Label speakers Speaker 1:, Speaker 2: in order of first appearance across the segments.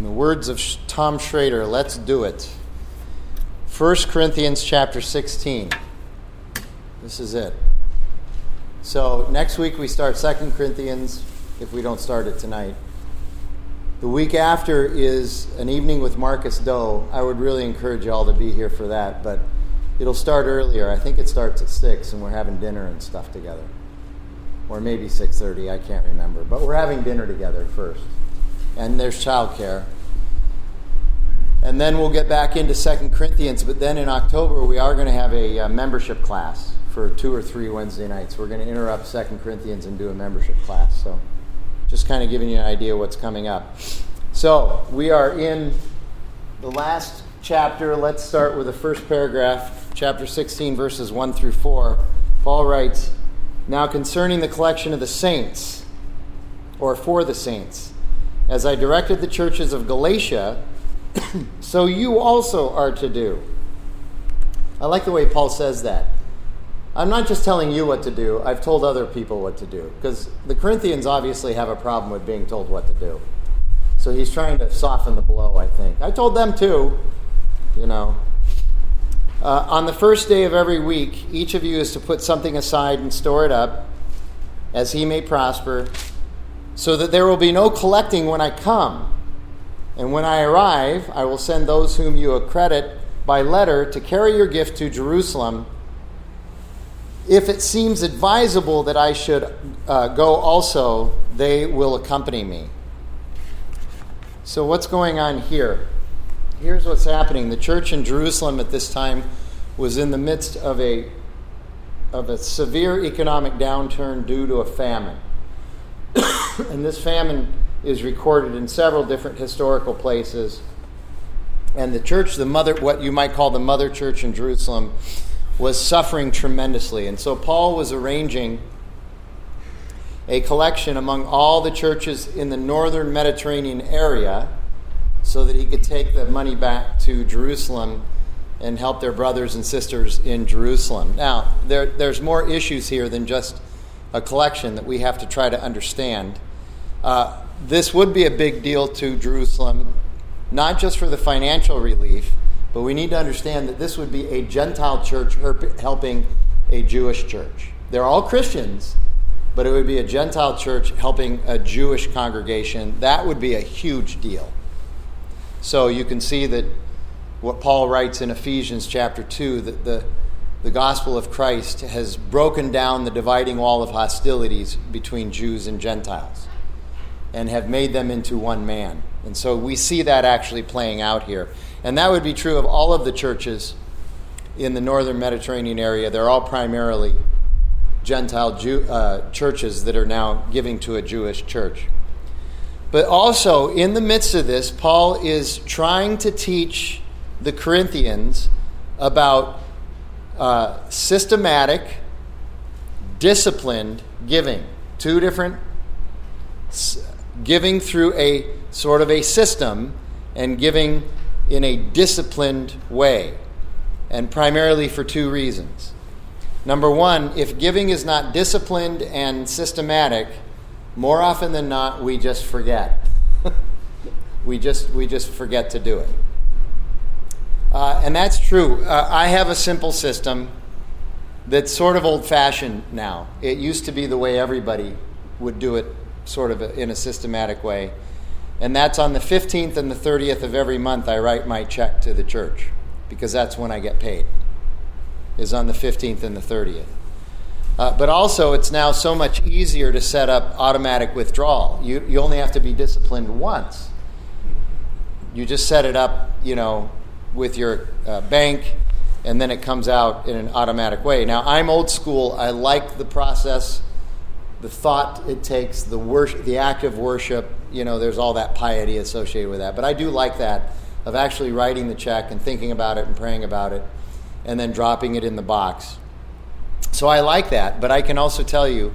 Speaker 1: In the words of Tom Shrader, let's do it. 1 Corinthians chapter 16. This is it. So next week we start 2 Corinthians if we don't start it tonight. The week after is an evening with Marcus Doe. I would really encourage you all to be here for that, but it'll start earlier. I think it starts at 6 and we're having dinner and stuff together. Or maybe 6:30, I can't remember. But we're having dinner together first and there's childcare. And then we'll get back into Second Corinthians, but then in October we are going to have a, a uh, membership class for two or three Wednesday nights. We're going to interrupt Second Corinthians and do a membership class. So just kind of giving you an idea what's coming up. So we are in the last chapter. Let's start with the first paragraph, chapter 16, verses 1 through 4. Paul writes, Now concerning the collection of the saints, or for the saints, as I directed the churches of Galatia, so you also are to do. I like the way Paul says that. I'm not just telling you what to do, I've told other people what to do. Because the Corinthians obviously have a problem with being told what to do. So he's trying to soften the blow, I think. I told them too, you know. Uh, on the first day of every week, each of you is to put something aside and store it up, as he may prosper so that there will be no collecting when I come. And when I arrive, I will send those whom you accredit by letter to carry your gift to Jerusalem. If it seems advisable that I should uh, go also, they will accompany me. So, what's going on here? Here's what's happening. The church in Jerusalem at this time was in the midst of a, of a severe economic downturn due to a famine. and this famine is recorded in several different historical places. And the church, the mother, what you might call the mother church in Jerusalem, was suffering tremendously. And so Paul was arranging a collection among all the churches in the northern Mediterranean area so that he could take the money back to Jerusalem and help their brothers and sisters in Jerusalem. Now, there, there's more issues here than just a collection that we have to try to understand. Uh, this would be a big deal to Jerusalem, not just for the financial relief, but we need to understand that this would be a Gentile church helping a Jewish church. They're all Christians, but it would be a Gentile church helping a Jewish congregation. That would be a huge deal. So you can see that what Paul writes in Ephesians chapter 2 that the the gospel of Christ has broken down the dividing wall of hostilities between Jews and Gentiles and have made them into one man. And so we see that actually playing out here. And that would be true of all of the churches in the northern Mediterranean area. They're all primarily Gentile Jew, uh, churches that are now giving to a Jewish church. But also, in the midst of this, Paul is trying to teach the Corinthians about uh, systematic, disciplined giving. Two different giving through a sort of a system and giving in a disciplined way, and primarily for two reasons. Number one, if giving is not disciplined and systematic, more often than not, we just forget. we just we just forget to do it. Uh, and that's true. Uh, I have a simple system that's sort of old fashioned now. It used to be the way everybody would do it, sort of in a systematic way. And that's on the 15th and the 30th of every month, I write my check to the church because that's when I get paid, is on the 15th and the 30th. Uh, but also, it's now so much easier to set up automatic withdrawal. You, you only have to be disciplined once. You just set it up, you know, with your uh, bank, and then it comes out in an automatic way. Now, I'm old school. I like the process, the thought it takes, the worship, the act of worship. You know, there's all that piety associated with that. But I do like that of actually writing the check and thinking about it and praying about it, and then dropping it in the box. So I like that. But I can also tell you,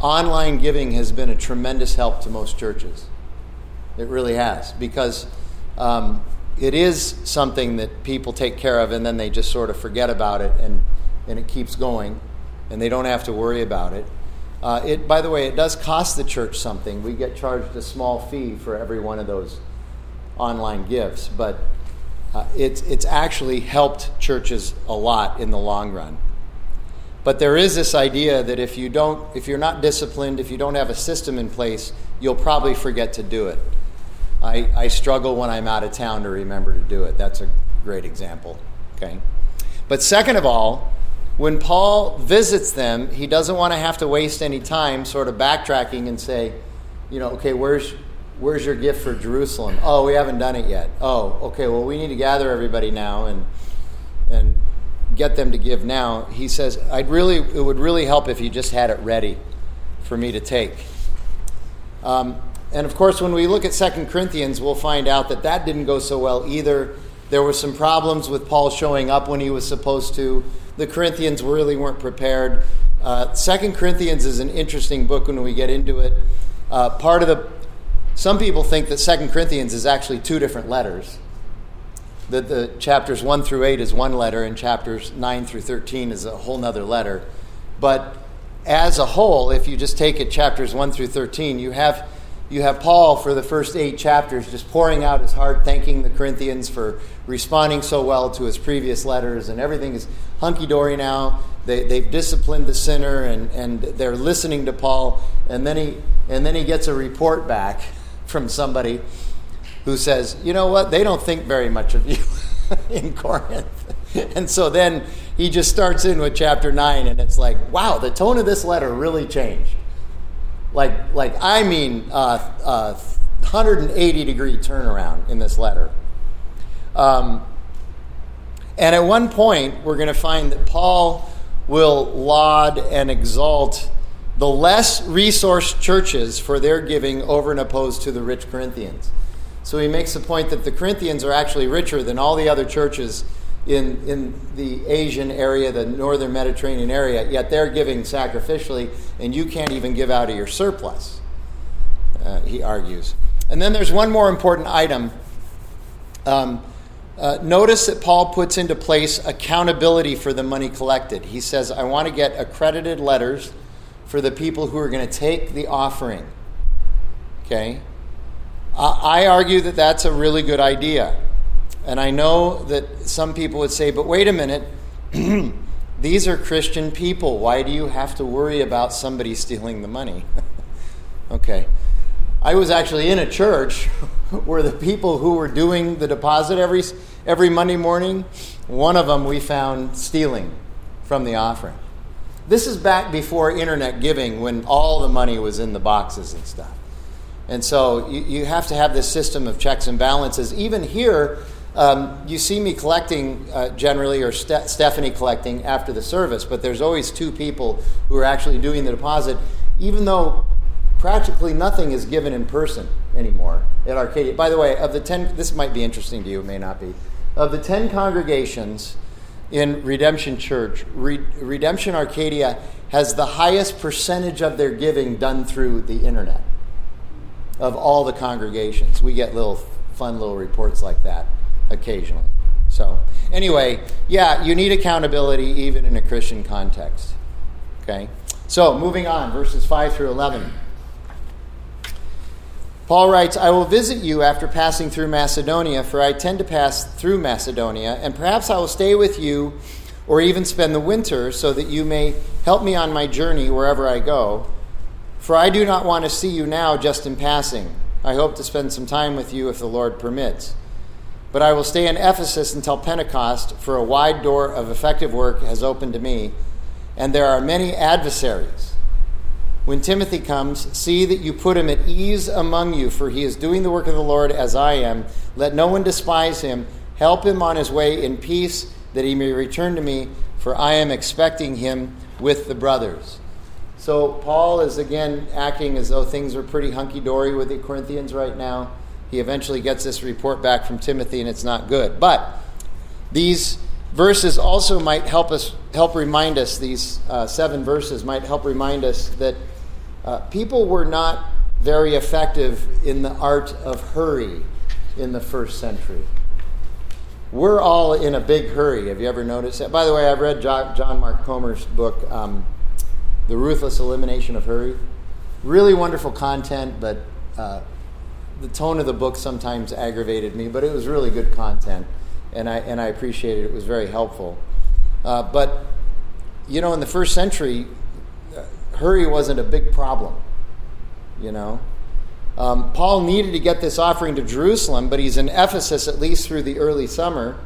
Speaker 1: online giving has been a tremendous help to most churches. It really has because. Um, it is something that people take care of and then they just sort of forget about it and, and it keeps going and they don't have to worry about it. Uh, it. By the way, it does cost the church something. We get charged a small fee for every one of those online gifts, but uh, it's, it's actually helped churches a lot in the long run. But there is this idea that if you don't, if you're not disciplined, if you don't have a system in place, you'll probably forget to do it. I, I struggle when I'm out of town to remember to do it. That's a great example. Okay. But second of all, when Paul visits them, he doesn't want to have to waste any time sort of backtracking and say, you know, okay, where's where's your gift for Jerusalem? Oh, we haven't done it yet. Oh, okay, well we need to gather everybody now and and get them to give now. He says, I'd really it would really help if you just had it ready for me to take. Um, and of course, when we look at Second Corinthians, we'll find out that that didn't go so well either. There were some problems with Paul showing up when he was supposed to. The Corinthians really weren't prepared. Uh, Second Corinthians is an interesting book when we get into it. Uh, part of the some people think that Second Corinthians is actually two different letters. That the chapters one through eight is one letter, and chapters nine through thirteen is a whole nother letter. But as a whole, if you just take it chapters one through thirteen, you have you have Paul for the first eight chapters just pouring out his heart, thanking the Corinthians for responding so well to his previous letters, and everything is hunky dory now. They, they've disciplined the sinner, and, and they're listening to Paul. And then, he, and then he gets a report back from somebody who says, You know what? They don't think very much of you in Corinth. And so then he just starts in with chapter 9, and it's like, wow, the tone of this letter really changed like, like I mean, uh, uh, 180 degree turnaround in this letter. Um, and at one point, we're going to find that Paul will laud and exalt the less resourced churches for their giving over and opposed to the rich Corinthians. So he makes the point that the Corinthians are actually richer than all the other churches in, in the Asian area, the northern Mediterranean area, yet they're giving sacrificially, and you can't even give out of your surplus, uh, he argues. And then there's one more important item. Um, uh, notice that Paul puts into place accountability for the money collected. He says, I want to get accredited letters for the people who are going to take the offering. Okay? I argue that that's a really good idea. And I know that some people would say, but wait a minute, these are Christian people. Why do you have to worry about somebody stealing the money? okay. I was actually in a church where the people who were doing the deposit every, every Monday morning, one of them we found stealing from the offering. This is back before internet giving when all the money was in the boxes and stuff. And so you, you have to have this system of checks and balances. Even here, um, you see me collecting uh, generally, or Ste- Stephanie collecting after the service, but there's always two people who are actually doing the deposit, even though practically nothing is given in person anymore at Arcadia. By the way, of the 10, this might be interesting to you, it may not be. Of the 10 congregations in Redemption Church, Re- Redemption Arcadia has the highest percentage of their giving done through the internet of all the congregations. We get little fun little reports like that occasionally. So, anyway, yeah, you need accountability even in a Christian context. Okay? So, moving on, verses 5 through 11. Paul writes, I will visit you after passing through Macedonia, for I tend to pass through Macedonia, and perhaps I will stay with you or even spend the winter, so that you may help me on my journey wherever I go. For I do not want to see you now just in passing. I hope to spend some time with you if the Lord permits. But I will stay in Ephesus until Pentecost, for a wide door of effective work has opened to me, and there are many adversaries. When Timothy comes, see that you put him at ease among you, for he is doing the work of the Lord as I am. Let no one despise him. Help him on his way in peace, that he may return to me, for I am expecting him with the brothers. So, Paul is again acting as though things are pretty hunky dory with the Corinthians right now he eventually gets this report back from Timothy, and it's not good. But these verses also might help us help remind us. These uh, seven verses might help remind us that uh, people were not very effective in the art of hurry in the first century. We're all in a big hurry. Have you ever noticed that? By the way, I've read John Mark Comer's book, um, The Ruthless Elimination of Hurry. Really wonderful content, but uh, the tone of the book sometimes aggravated me, but it was really good content, and I and I appreciated it. It was very helpful. Uh, but you know, in the first century, uh, hurry wasn't a big problem. You know, um, Paul needed to get this offering to Jerusalem, but he's in Ephesus at least through the early summer,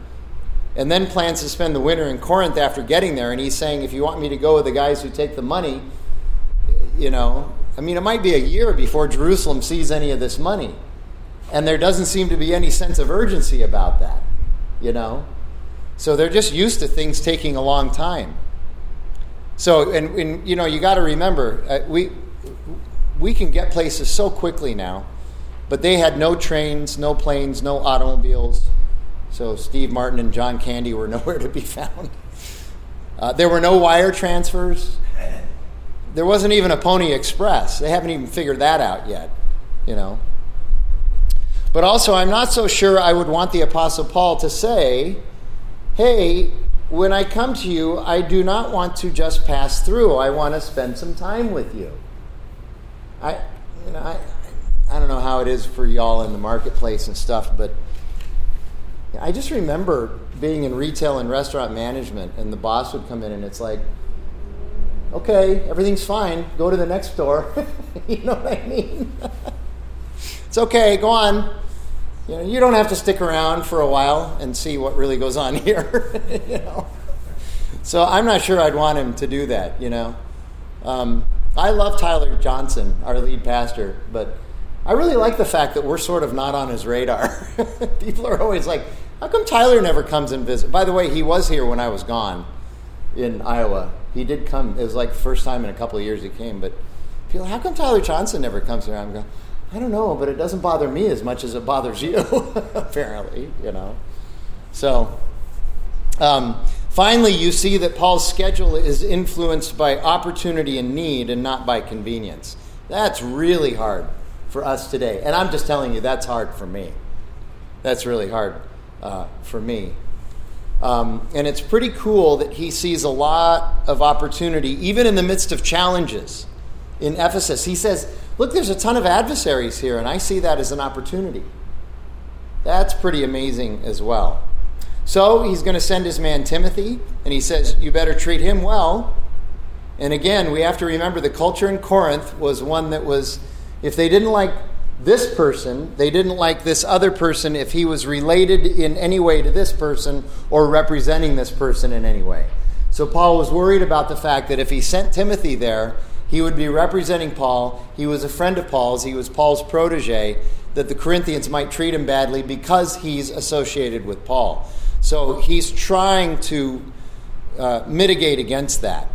Speaker 1: and then plans to spend the winter in Corinth after getting there. And he's saying, if you want me to go with the guys who take the money, you know, I mean, it might be a year before Jerusalem sees any of this money. And there doesn't seem to be any sense of urgency about that, you know? So they're just used to things taking a long time. So, and, and you know, you got to remember, uh, we, we can get places so quickly now, but they had no trains, no planes, no automobiles. So Steve Martin and John Candy were nowhere to be found. Uh, there were no wire transfers. There wasn't even a Pony Express. They haven't even figured that out yet, you know. But also, I'm not so sure I would want the Apostle Paul to say, hey, when I come to you, I do not want to just pass through. I want to spend some time with you. I, you know, I, I don't know how it is for y'all in the marketplace and stuff, but I just remember being in retail and restaurant management, and the boss would come in, and it's like, okay, everything's fine. Go to the next door. you know what I mean? it's okay. Go on. You know, you don't have to stick around for a while and see what really goes on here. you know. So I'm not sure I'd want him to do that. You know. Um, I love Tyler Johnson, our lead pastor, but I really like the fact that we're sort of not on his radar. People are always like, "How come Tyler never comes and visit?" By the way, he was here when I was gone in Iowa he did come. It was like first time in a couple of years he came. But people, how come Tyler Johnson never comes here? I'm going, I don't know, but it doesn't bother me as much as it bothers you. apparently, you know. So, um, finally, you see that Paul's schedule is influenced by opportunity and need, and not by convenience. That's really hard for us today, and I'm just telling you, that's hard for me. That's really hard uh, for me. Um, and it's pretty cool that he sees a lot of opportunity, even in the midst of challenges in Ephesus. He says, Look, there's a ton of adversaries here, and I see that as an opportunity. That's pretty amazing as well. So he's going to send his man Timothy, and he says, You better treat him well. And again, we have to remember the culture in Corinth was one that was, if they didn't like this person, they didn't like this other person if he was related in any way to this person or representing this person in any way. So Paul was worried about the fact that if he sent Timothy there, he would be representing Paul. He was a friend of Paul's, he was Paul's protege, that the Corinthians might treat him badly because he's associated with Paul. So he's trying to uh, mitigate against that.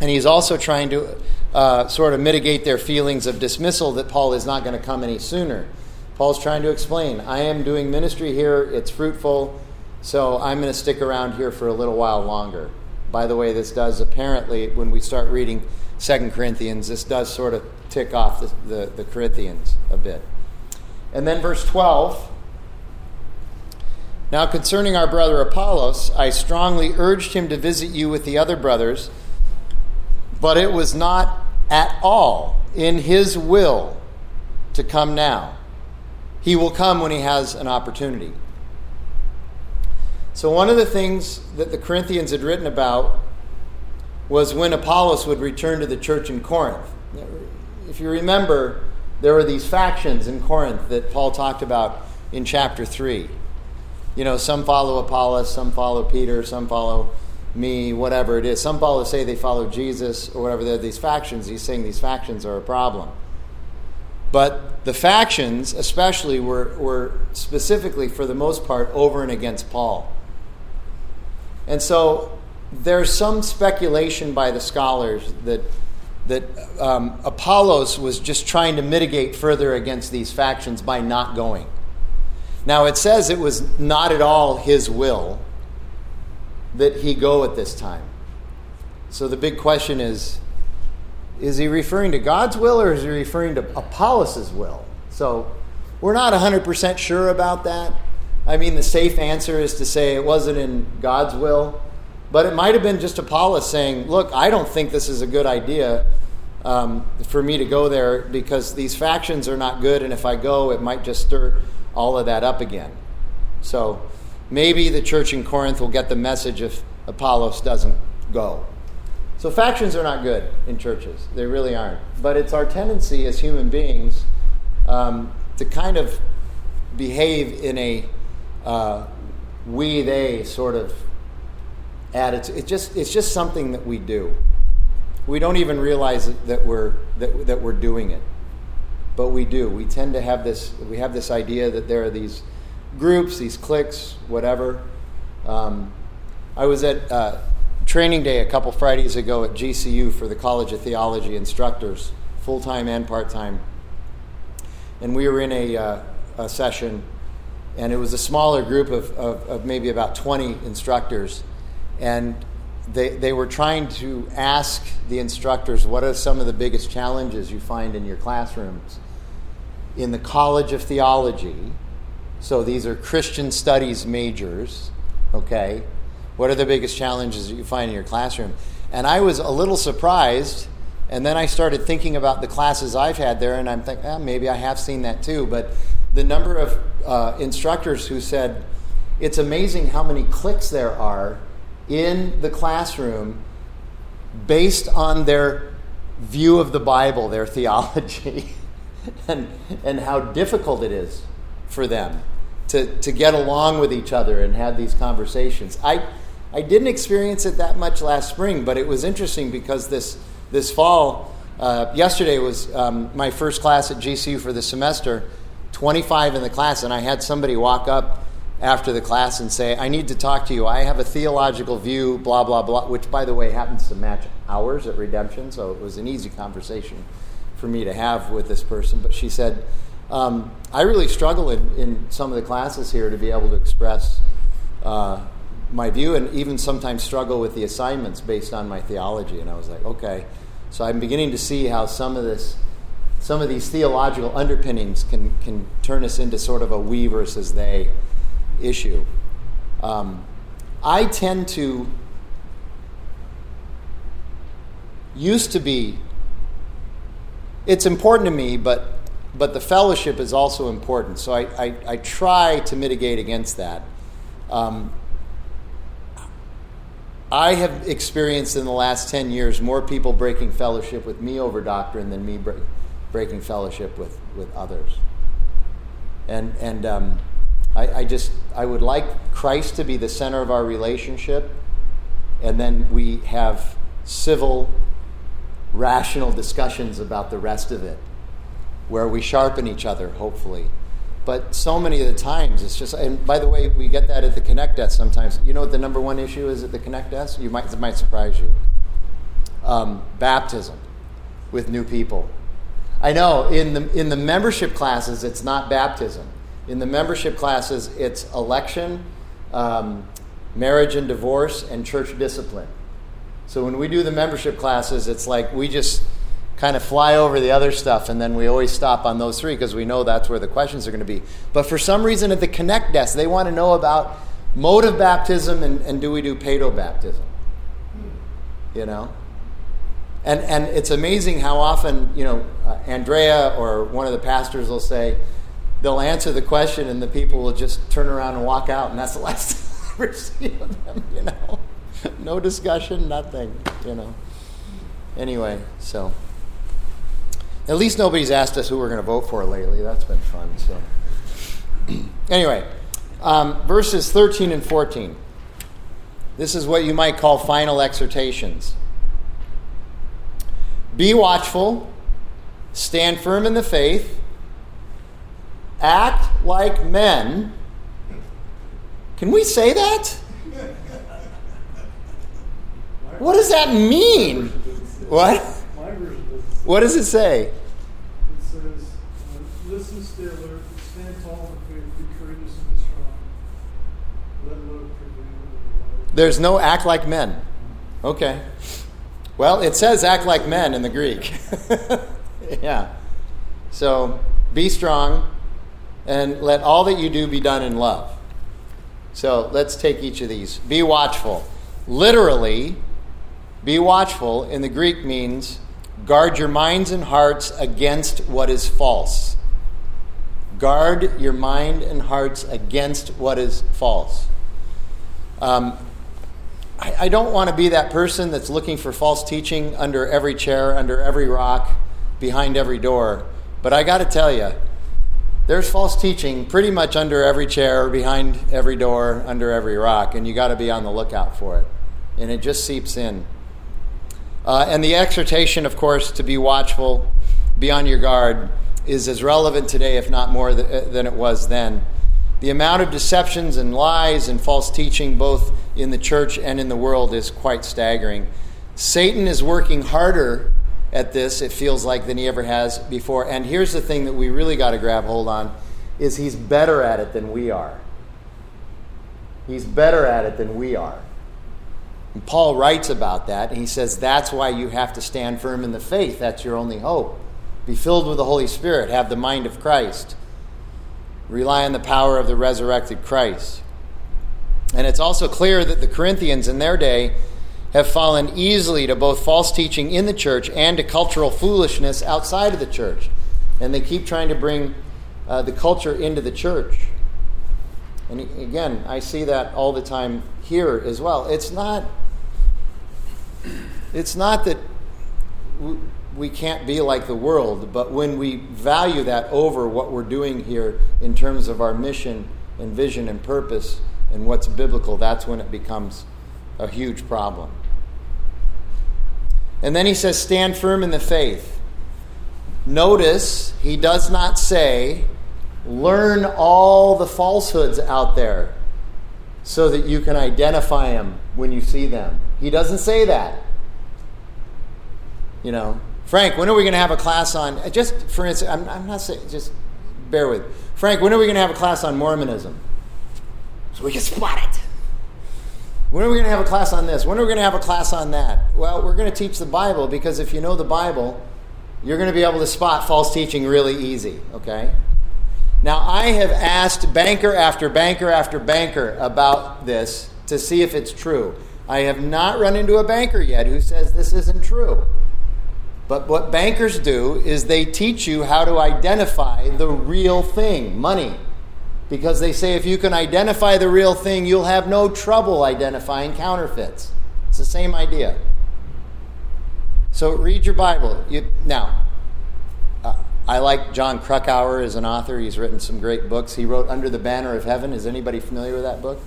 Speaker 1: And he's also trying to uh, sort of mitigate their feelings of dismissal that Paul is not going to come any sooner. Paul's trying to explain I am doing ministry here, it's fruitful, so I'm going to stick around here for a little while longer. By the way, this does apparently, when we start reading Second Corinthians, this does sort of tick off the, the, the Corinthians a bit. And then verse 12. Now, concerning our brother Apollos, I strongly urged him to visit you with the other brothers, but it was not at all in his will to come now. He will come when he has an opportunity. So, one of the things that the Corinthians had written about was when Apollos would return to the church in Corinth. If you remember, there were these factions in Corinth that Paul talked about in chapter 3. You know, some follow Apollos, some follow Peter, some follow me, whatever it is. Some Paul say they follow Jesus or whatever. There are these factions. He's saying these factions are a problem. But the factions, especially, were, were specifically, for the most part, over and against Paul. And so there's some speculation by the scholars that, that um, Apollos was just trying to mitigate further against these factions by not going. Now, it says it was not at all his will that he go at this time. So the big question is is he referring to God's will or is he referring to Apollos' will? So we're not 100% sure about that. I mean, the safe answer is to say it wasn't in God's will, but it might have been just Apollos saying, Look, I don't think this is a good idea. um, for me to go there because these factions are not good, and if I go, it might just stir all of that up again. So maybe the church in Corinth will get the message if Apollos doesn't go. So factions are not good in churches. They really aren't. But it's our tendency as human beings um, to kind of behave in a uh, we they sort of attitude. It just it's just something that we do. We don't even realize that we're that, that we're doing it, but we do. We tend to have this we have this idea that there are these groups, these cliques, whatever. Um, I was at uh, training day a couple Fridays ago at GCU for the College of Theology instructors, full time and part time, and we were in a, uh, a, session, and it was a smaller group of, of, of maybe about 20 instructors, and they, they were trying to ask the instructors what are some of the biggest challenges you find in your classrooms in the College of Theology. So these are Christian studies majors, okay? What are the biggest challenges that you find in your classroom? And I was a little surprised, and then I started thinking about the classes I've had there, and I'm thinking, eh, maybe I have seen that too. But the number of uh, instructors who said, it's amazing how many cliques there are in the classroom based on their view of the Bible, their theology, and, and how difficult it is for them to, to get along with each other and have these conversations. I, I didn't experience it that much last spring, but it was interesting because this, this fall, uh, yesterday was um, my first class at GCU for the semester, 25 in the class, and I had somebody walk up after the class and say, I need to talk to you. I have a theological view, blah, blah, blah, which, by the way, happens to match ours at Redemption, so it was an easy conversation for me to have with this person. But she said, um, I really struggle in, in, some of the classes here to be able to express uh, my view and even sometimes struggle with the assignments based on my theology. And I was like, okay. So I'm beginning to see how some of this some of these theological underpinnings can, can turn us into sort of a we versus they issue. Um, I tend to used to be it's important to me but but the fellowship is also important so i, I, I try to mitigate against that. Um, i have experienced in the last 10 years more people breaking fellowship with me over doctrine than me break, breaking fellowship with, with others. And and um, I, I just I would like Christ to be the center of our relationship, and then we have civil, rational discussions about the rest of it, where we sharpen each other, hopefully. But so many of the times, it's just, and by the way, we get that at the Connect desk sometimes. You know what the number one issue is at the Connect desk? You might, it might surprise you. Um, baptism with new people. I know in the, in the membership classes, it's not baptism. In the membership classes, it's election, um, marriage and divorce, and church discipline. So when we do the membership classes, it's like we just kind of fly over the other stuff and then we always stop on those three because we know that's where the questions are going to be. But for some reason at the Connect desk, they want to know about mode of baptism and, and do we do paedo baptism? You know? And, and it's amazing how often, you know, uh, Andrea or one of the pastors will say, they'll answer the question and the people will just turn around and walk out and that's the last time I ever see them, you know. no discussion, nothing, you know. Anyway, so at least nobody's asked us who we're going to vote for lately. That's been fun. So anyway, um, verses 13 and 14. This is what you might call final exhortations. Be watchful, stand firm in the faith act like men. Can we say that? What does that mean? What? What does it say?
Speaker 2: It says, uh, listen, stay alert, stand tall in faith, be courageous and be strong. Let love prevail.
Speaker 1: There's no act like men. Okay. Well, it says act like men in the Greek. yeah. So be strong, and let all that you do be done in love. So let's take each of these. Be watchful. Literally, be watchful in the Greek means Guard your minds and hearts against what is false. Guard your mind and hearts against what is false. Um, I, I don't want to be that person that's looking for false teaching under every chair, under every rock, behind every door. But I got to tell you, there's false teaching pretty much under every chair, behind every door, under every rock, and you got to be on the lookout for it. And it just seeps in. Uh, and the exhortation, of course, to be watchful, be on your guard, is as relevant today, if not more, th- than it was then. The amount of deceptions and lies and false teaching, both in the church and in the world, is quite staggering. Satan is working harder at this, it feels like, than he ever has before. And here's the thing that we really got to grab hold on is he's better at it than we are. He's better at it than we are. And Paul writes about that, and he says that's why you have to stand firm in the faith. That's your only hope. Be filled with the Holy Spirit, have the mind of Christ, rely on the power of the resurrected Christ. And it's also clear that the Corinthians in their day have fallen easily to both false teaching in the church and to cultural foolishness outside of the church. And they keep trying to bring uh, the culture into the church. And again, I see that all the time here as well. It's not it's not that we can't be like the world, but when we value that over what we're doing here in terms of our mission and vision and purpose and what's biblical, that's when it becomes a huge problem. And then he says, stand firm in the faith. Notice he does not say, learn all the falsehoods out there so that you can identify them when you see them. He doesn't say that. You know, Frank, when are we going to have a class on, uh, just for instance, I'm, I'm not saying, just bear with. Frank, when are we going to have a class on Mormonism? So we can spot it. When are we going to have a class on this? When are we going to have a class on that? Well, we're going to teach the Bible because if you know the Bible, you're going to be able to spot false teaching really easy, okay? Now, I have asked banker after banker after banker about this to see if it's true. I have not run into a banker yet who says this isn't true. But what bankers do is they teach you how to identify the real thing, money. Because they say if you can identify the real thing, you'll have no trouble identifying counterfeits. It's the same idea. So read your Bible. You, now, uh, I like Jon Krakauer as an author. He's written some great books. He wrote Under the Banner of Heaven. Is anybody familiar with that book?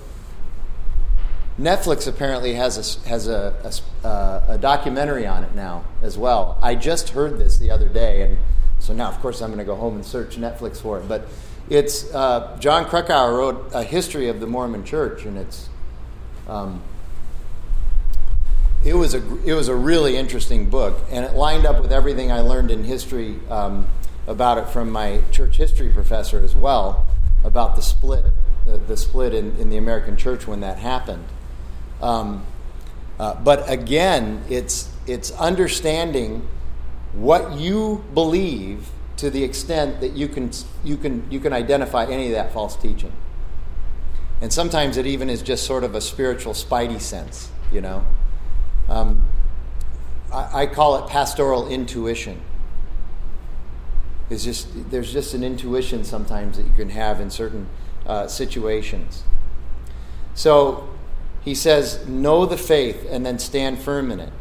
Speaker 1: Netflix apparently has a, has a, a, uh, a, documentary on it now as well. I just heard this the other day, and so now, of course, I'm going to go home and search Netflix for it. But it's uh, Jon Krakauer wrote a history of the Mormon Church, and it's um, it was a it was a really interesting book, and it lined up with everything I learned in history um, about it from my church history professor as well about the split the, the split in, in the American church when that happened. Um, uh, but again, it's, it's understanding what you believe to the extent that you can, you, can, you can identify any of that false teaching. And sometimes it even is just sort of a spiritual spidey sense, you know. Um, I, I call it pastoral intuition. It's just, there's just an intuition sometimes that you can have in certain uh, situations. So he says, Know the faith and then stand firm in it.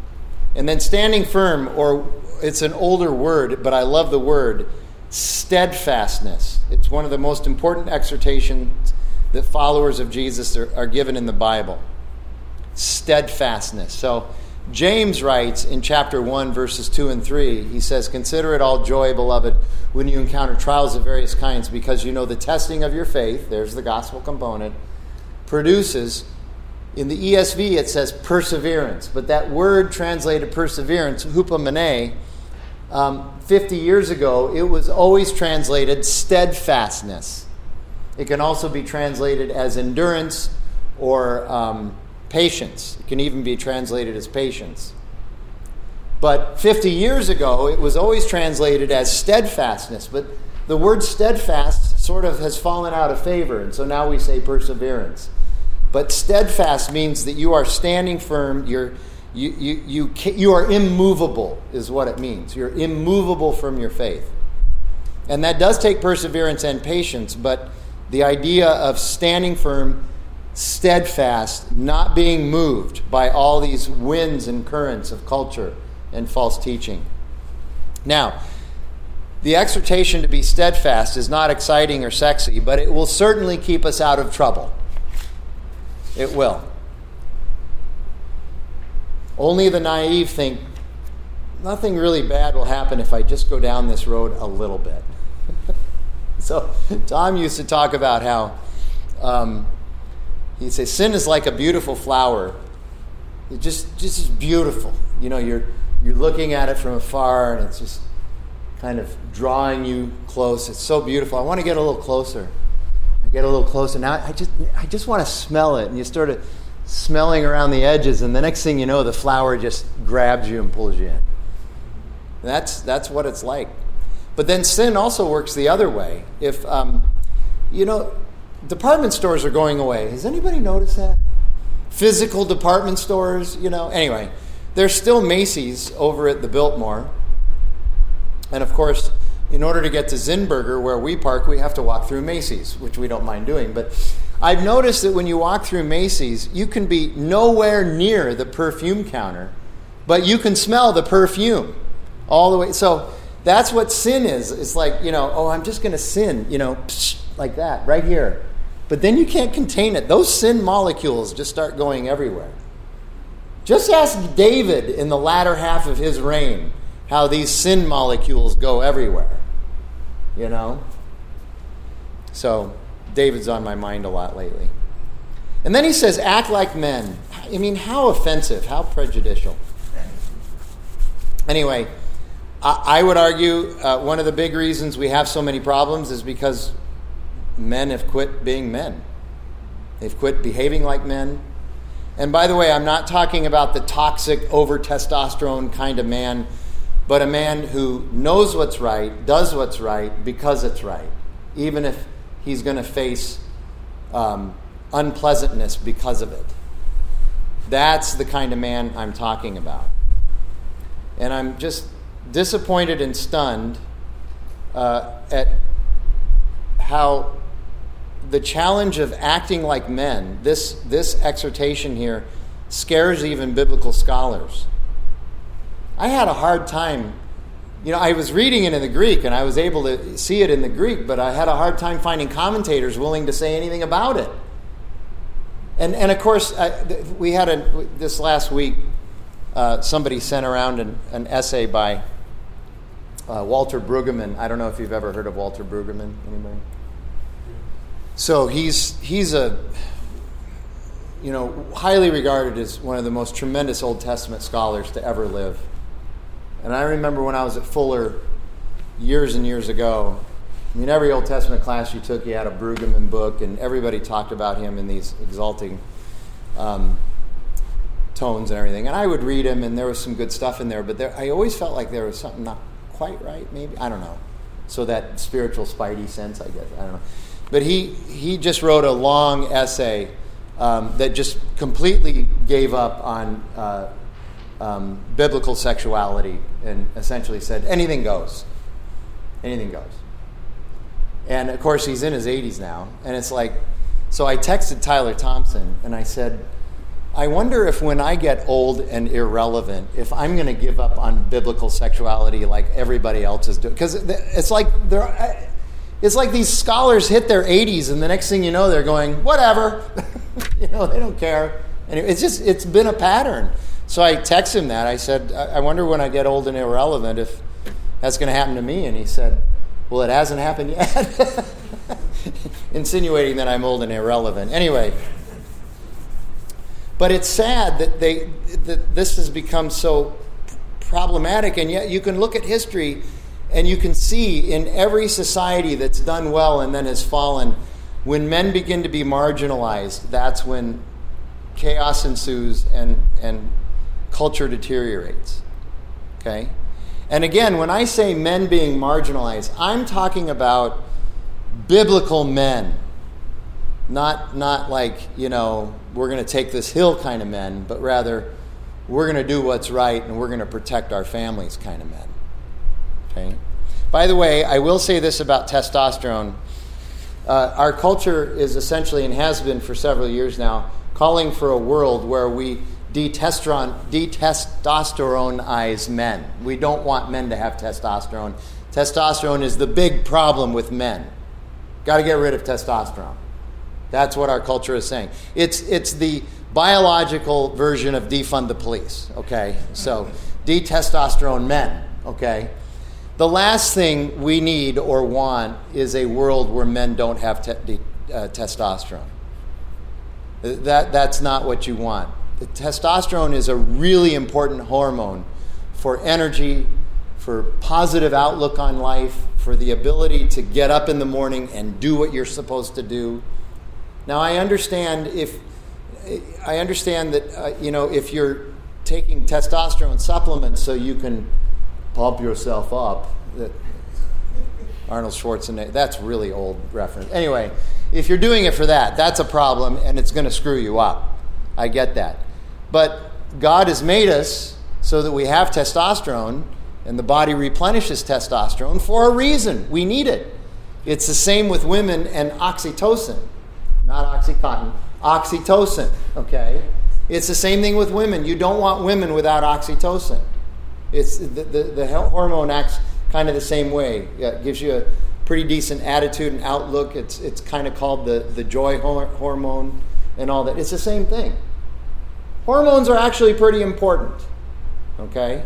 Speaker 1: And then standing firm, or it's an older word, but I love the word steadfastness. It's one of the most important exhortations that followers of Jesus are, are given in the Bible. Steadfastness. So, James writes in chapter 1, verses 2 and 3, he says, Consider it all joy, beloved, when you encounter trials of various kinds, because you know the testing of your faith, there's the gospel component, produces in the ESV, it says perseverance, but that word translated perseverance, hupomene, um, 50 years ago, it was always translated steadfastness. It can also be translated as endurance or um, patience. It can even be translated as patience. But 50 years ago, it was always translated as steadfastness. But the word steadfast sort of has fallen out of favor, and so now we say perseverance. But steadfast means that you are standing firm, you're, You, you, you, you are immovable, is what it means. You're immovable from your faith. And that does take perseverance and patience, but the idea of standing firm, steadfast, not being moved by all these winds and currents of culture and false teaching. Now, the exhortation to be steadfast is not exciting or sexy, but it will certainly keep us out of trouble. It will. Only the naive think nothing really bad will happen if I just go down this road a little bit. so, Tom used to talk about how um, he'd say, Sin is like a beautiful flower. It just, just is beautiful. You know, you're, you're looking at it from afar and it's just kind of drawing you close. It's so beautiful. I want to get a little closer. Get a little closer. Now I just, I just want to smell it. And you start smelling around the edges, and the next thing you know, the flower just grabs you and pulls you in. That's, that's what it's like. But then sin also works the other way. If, um, you know, department stores are going away. Has anybody noticed that? Physical department stores, you know. Anyway, there's still Macy's over at the Biltmore. And of course, in order to get to Zinburger, where we park, we have to walk through Macy's, which we don't mind doing. But I've noticed that when you walk through Macy's, you can be nowhere near the perfume counter, but you can smell the perfume all the way. So that's what sin is. It's like, you know, oh, I'm just going to sin, you know, psh, like that, right here. But then you can't contain it. Those sin molecules just start going everywhere. Just ask David in the latter half of his reign how these sin molecules go everywhere. You know? So David's on my mind a lot lately. And then he says, act like men. I mean, how offensive, how prejudicial. Anyway, I, would argue uh, one of the big reasons we have so many problems is because men have quit being men. They've quit behaving like men. And by the way, I'm not talking about the toxic, over testosterone kind of man, but a man who knows what's right, does what's right because it's right, even if he's going to face um, unpleasantness because of it. That's the kind of man I'm talking about. And I'm just disappointed and stunned uh, at how the challenge of acting like men, this, this exhortation here, scares even biblical scholars. I had a hard time you know, I was reading it in the Greek and I was able to see it in the Greek, but I had a hard time finding commentators willing to say anything about it. And, and of course, I, we had a, this last week, uh, somebody sent around an, an essay by uh, Walter Brueggemann. I don't know if you've ever heard of Walter Brueggemann. Anybody? So he's, he's a, you know, highly regarded as one of the most tremendous Old Testament scholars to ever live. And I remember when I was at Fuller years and years ago, I mean, every Old Testament class you took, you had a Brueggemann book, and everybody talked about him in these exalting um, tones and everything. And I would read him, and there was some good stuff in there, but there, I always felt like there was something not quite right, maybe. I don't know. So that spiritual spidey sense, I guess. I don't know. But he, he just wrote a long essay um, that just completely gave up on uh, um, biblical sexuality and essentially said anything goes. Anything goes. And of course, he's in his 80s now. And it's like, so I texted Tyler Thompson and I said, I wonder if when I get old and irrelevant, if I'm going to give up on biblical sexuality like everybody else is doing. Because it's like they're. It's like these scholars hit their 80s, and the next thing you know, they're going, whatever. you know, they don't care. And it's just, it's been a pattern. So I texted him that. I said, I wonder when I get old and irrelevant if that's going to happen to me. And he said, Well, it hasn't happened yet. Insinuating that I'm old and irrelevant. Anyway. But it's sad that, they, that this has become so problematic, and yet you can look at history and you can see in every society that's done well and then has fallen, when men begin to be marginalized, that's when chaos ensues and, and culture deteriorates. Okay? And again, when I say men being marginalized, I'm talking about biblical men. Not, not like, you know, we're going to take this hill kind of men, but rather we're going to do what's right and we're going to protect our families kind of men. Okay? By the way, I will say this about testosterone. Uh, our culture is essentially, and has been for several years now, calling for a world where we detestosteronize men. We don't want men to have testosterone. Testosterone is the big problem with men. Got to get rid of testosterone. That's what our culture is saying. It's, it's the biological version of defund the police, okay? So, detestosterone men, okay? The last thing we need or want is a world where men don't have te- de- uh, testosterone. That, that's not what you want. The testosterone is a really important hormone for energy, for positive outlook on life, for the ability to get up in the morning and do what you're supposed to do. Now, I understand if I understand that uh, you know if you're taking testosterone supplements so you can pump yourself up. That Arnold Schwarzenegger. That's really old reference. Anyway, if you're doing it for that, that's a problem, and it's going to screw you up. I get that, but God has made us so that we have testosterone, and the body replenishes testosterone for a reason. We need it. It's the same with women and oxytocin, not oxycontin oxytocin, okay? It's the same thing with women. You don't want women without oxytocin. It's the, the, the hormone acts kind of the same way. It gives you a pretty decent attitude and outlook. It's, it's kind of called the, the joy hormone and all that. It's the same thing. Hormones are actually pretty important, okay?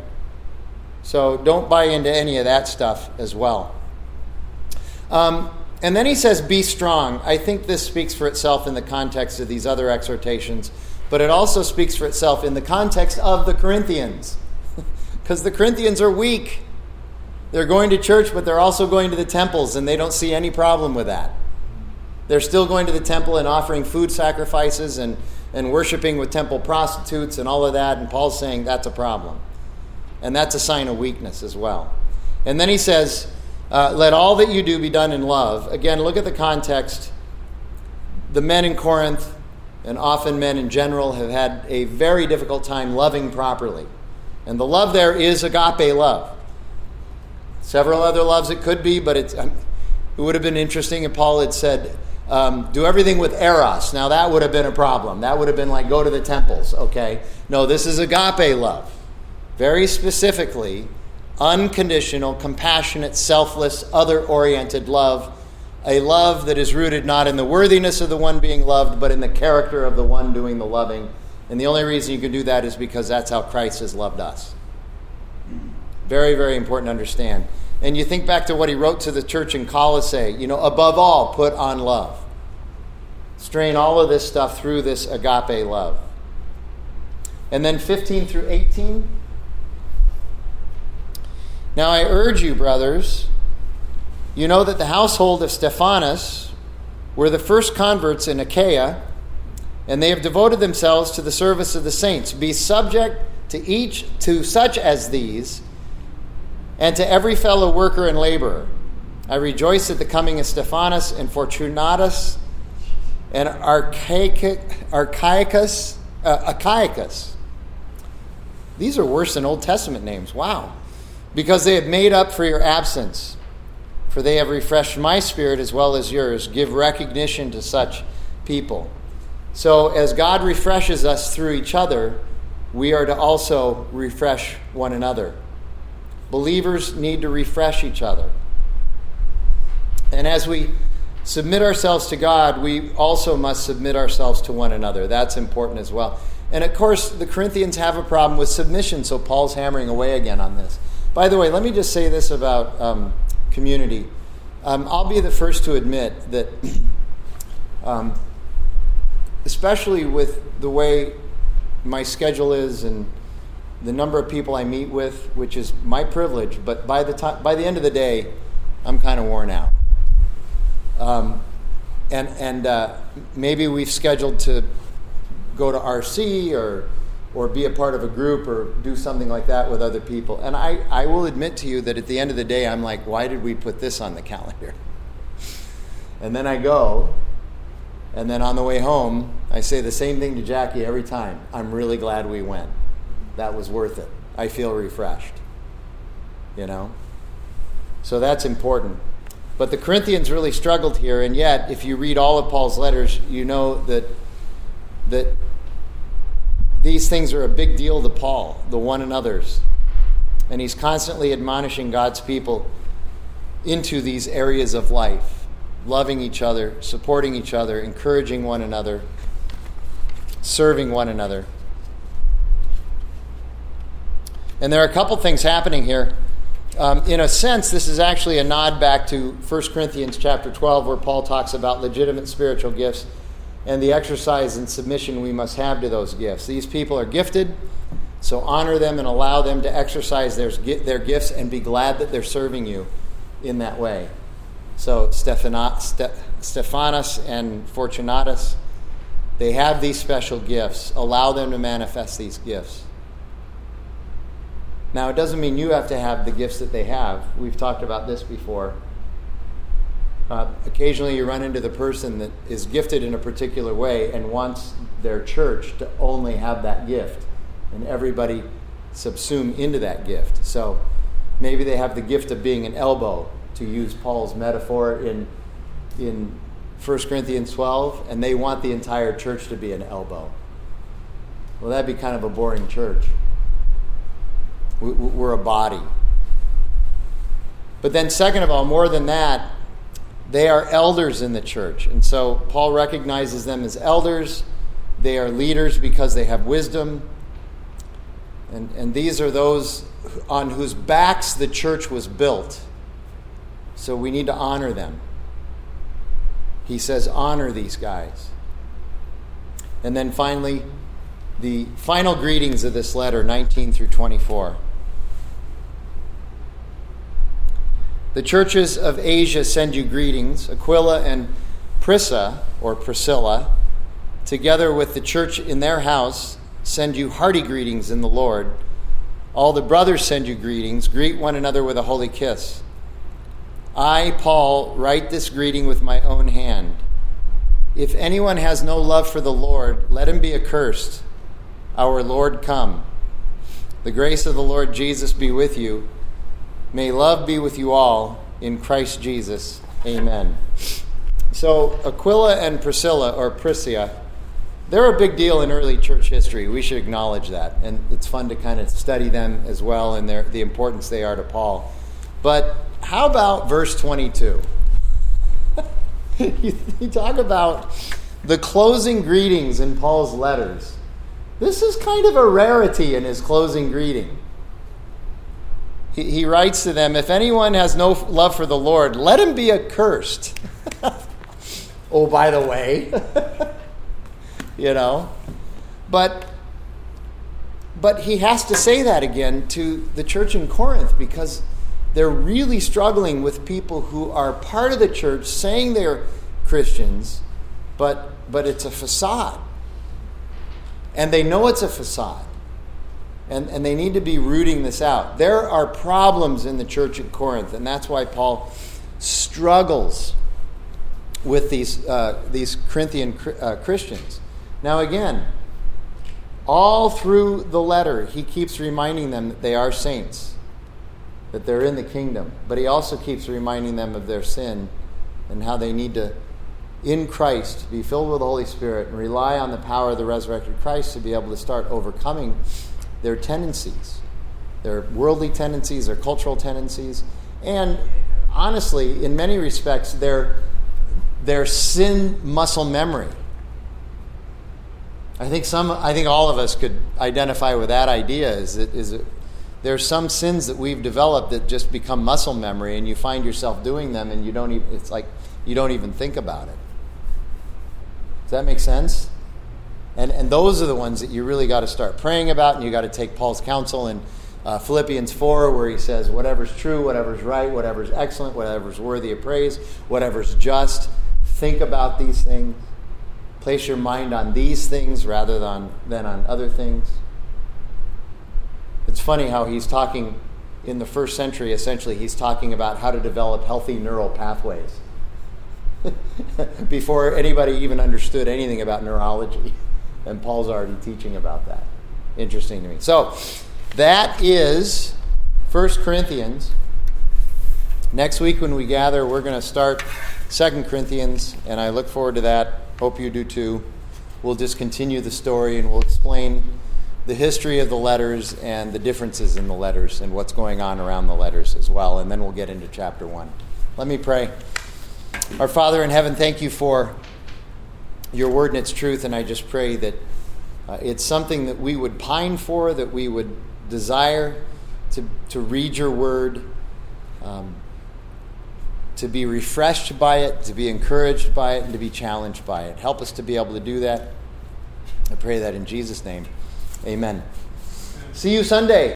Speaker 1: So don't buy into any of that stuff as well. Um, and then he says, Be strong. I think this speaks for itself in the context of these other exhortations, but it also speaks for itself in the context of the Corinthians. Because the Corinthians are weak. They're going to church, but they're also going to the temples, and they don't see any problem with that. They're still going to the temple and offering food sacrifices and, and worshiping with temple prostitutes and all of that. And Paul's saying that's a problem. And that's a sign of weakness as well. And then he says, uh, let all that you do be done in love. Again, look at the context. The men in Corinth, and often men in general, have had a very difficult time loving properly. And the love there is agape love. Several other loves it could be, but um, it would have been interesting if Paul had said, um, do everything with eros. Now, that would have been a problem. That would have been like go to the temples, okay? No, this is agape love. Very specifically, unconditional, compassionate, selfless, other oriented love. A love that is rooted not in the worthiness of the one being loved, but in the character of the one doing the loving. And the only reason you can do that is because that's how Christ has loved us. Very, very important to understand. And you think back to what he wrote to the church in Colossae, you know, above all, put on love. Strain all of this stuff through this agape love. And then 15 through 18. Now I urge you, brothers, you know that the household of Stephanas were the first converts in Achaia, and they have devoted themselves to the service of the saints. Be subject to each to such as these, and to every fellow worker and laborer. I rejoice at the coming of Stephanas and Fortunatus and Archaicus, uh, Achaicus. These are worse than Old Testament names. Wow because they have made up for your absence. For they have refreshed my spirit as well as yours. Give recognition to such people. So, as God refreshes us through each other, we are to also refresh one another. Believers need to refresh each other. And as we submit ourselves to God, we also must submit ourselves to one another. That's important as well. And of course, the Corinthians have a problem with submission, so Paul's hammering away again on this. By the way, let me just say this about um, community. Um, I'll be the first to admit that, um, especially with the way my schedule is and the number of people I meet with, which is my privilege, but by the time, by the end of the day, I'm kind of worn out. Um, and and uh, maybe we've scheduled to go to RC or or be a part of a group or do something like that with other people. And I, I will admit to you that at the end of the day, I'm like, why did we put this on the calendar? And then I go, and then on the way home, I say the same thing to Jackie every time. I'm really glad we went. That was worth it. I feel refreshed. You know? So that's important. But the Corinthians really struggled here, and yet, if you read all of Paul's letters, you know that, that these things are a big deal to Paul, the one another's. And he's constantly admonishing God's people into these areas of life, loving each other, supporting each other, encouraging one another, serving one another. And there are a couple things happening here. Um, in a sense, this is actually a nod back to 1 Corinthians chapter 12, where Paul talks about legitimate spiritual gifts and the exercise and submission we must have to those gifts. These people are gifted, so honor them and allow them to exercise their, their gifts and be glad that they're serving you in that way. So, Stephanos and Fortunatus, they have these special gifts. Allow them to manifest these gifts. Now, it doesn't mean you have to have the gifts that they have. We've talked about this before. Uh, occasionally, you run into the person that is gifted in a particular way and wants their church to only have that gift, and everybody subsume into that gift. So maybe they have the gift of being an elbow, to use Paul's metaphor in, in 1 Corinthians 12, and they want the entire church to be an elbow. Well, that'd be kind of a boring church. We're a body. But then, second of all, more than that, they are elders in the church. And so Paul recognizes them as elders. They are leaders because they have wisdom. And, and these are those on whose backs the church was built. So we need to honor them. He says, honor these guys. And then finally, the final greetings of this letter, 19 through 24. The churches of Asia send you greetings. Aquila and Prisca, or Priscilla, together with the church in their house, send you hearty greetings in the Lord. All the brothers send you greetings. Greet one another with a holy kiss. I, Paul, write this greeting with my own hand. If anyone has no love for the Lord, let him be accursed. Our Lord come. The grace of the Lord Jesus be with you. May love be with you all in Christ Jesus. Amen. So, Aquila and Priscilla, or Prisca, they're a big deal in early church history. We should acknowledge that. And it's fun to kind of study them as well and their, the importance they are to Paul. But how about verse 22? you, you talk about the closing greetings in Paul's letters. This is kind of a rarity in his closing greeting he, he writes to them, If anyone has no love for the Lord, let him be accursed. oh, by the way. you know? But but he has to say that again to the church in Corinth because they're really struggling with people who are part of the church saying they're Christians, but but it's a facade. And they know it's a facade and, and they need to be rooting this out. There are problems in the church at Corinth, and that's why Paul struggles with these, uh, these Corinthian uh, Christians. Now, again, all through the letter, he keeps reminding them that they are saints, that they're in the kingdom, but he also keeps reminding them of their sin and how they need to, in Christ, be filled with the Holy Spirit and rely on the power of the resurrected Christ to be able to start overcoming their tendencies, their worldly tendencies, their cultural tendencies, and honestly, in many respects, their, their sin muscle memory. I think some, I think all of us could identify with that idea. Is that is it, there are some sins that we've developed that just become muscle memory, and you find yourself doing them, and you don't even. It's like you don't even think about it. Does that make sense? And, and those are the ones that you really got to start praying about, and you got to take Paul's counsel in uh, Philippians 4, where he says, Whatever's true, whatever's right, whatever's excellent, whatever's worthy of praise, whatever's just, think about these things. Place your mind on these things rather than, than on other things. It's funny how he's talking in the first century, essentially, he's talking about how to develop healthy neural pathways before anybody even understood anything about neurology. And Paul's already teaching about that. interesting to me. So that is 1 Corinthians. Next week when we gather, we're going to start 2 Corinthians, and I look forward to that. Hope you do too. We'll just continue the story and we'll explain the history of the letters and the differences in the letters and what's going on around the letters as well. And then we'll get into chapter 1. Let me pray. Our Father in heaven, thank you for your word and its truth, and I just pray that uh, it's something that we would pine for, that we would desire to, to read your word, um, to be refreshed by it, to be encouraged by it, and to be challenged by it. Help us to be able to do that. I pray that in Jesus' name. Amen. See you Sunday.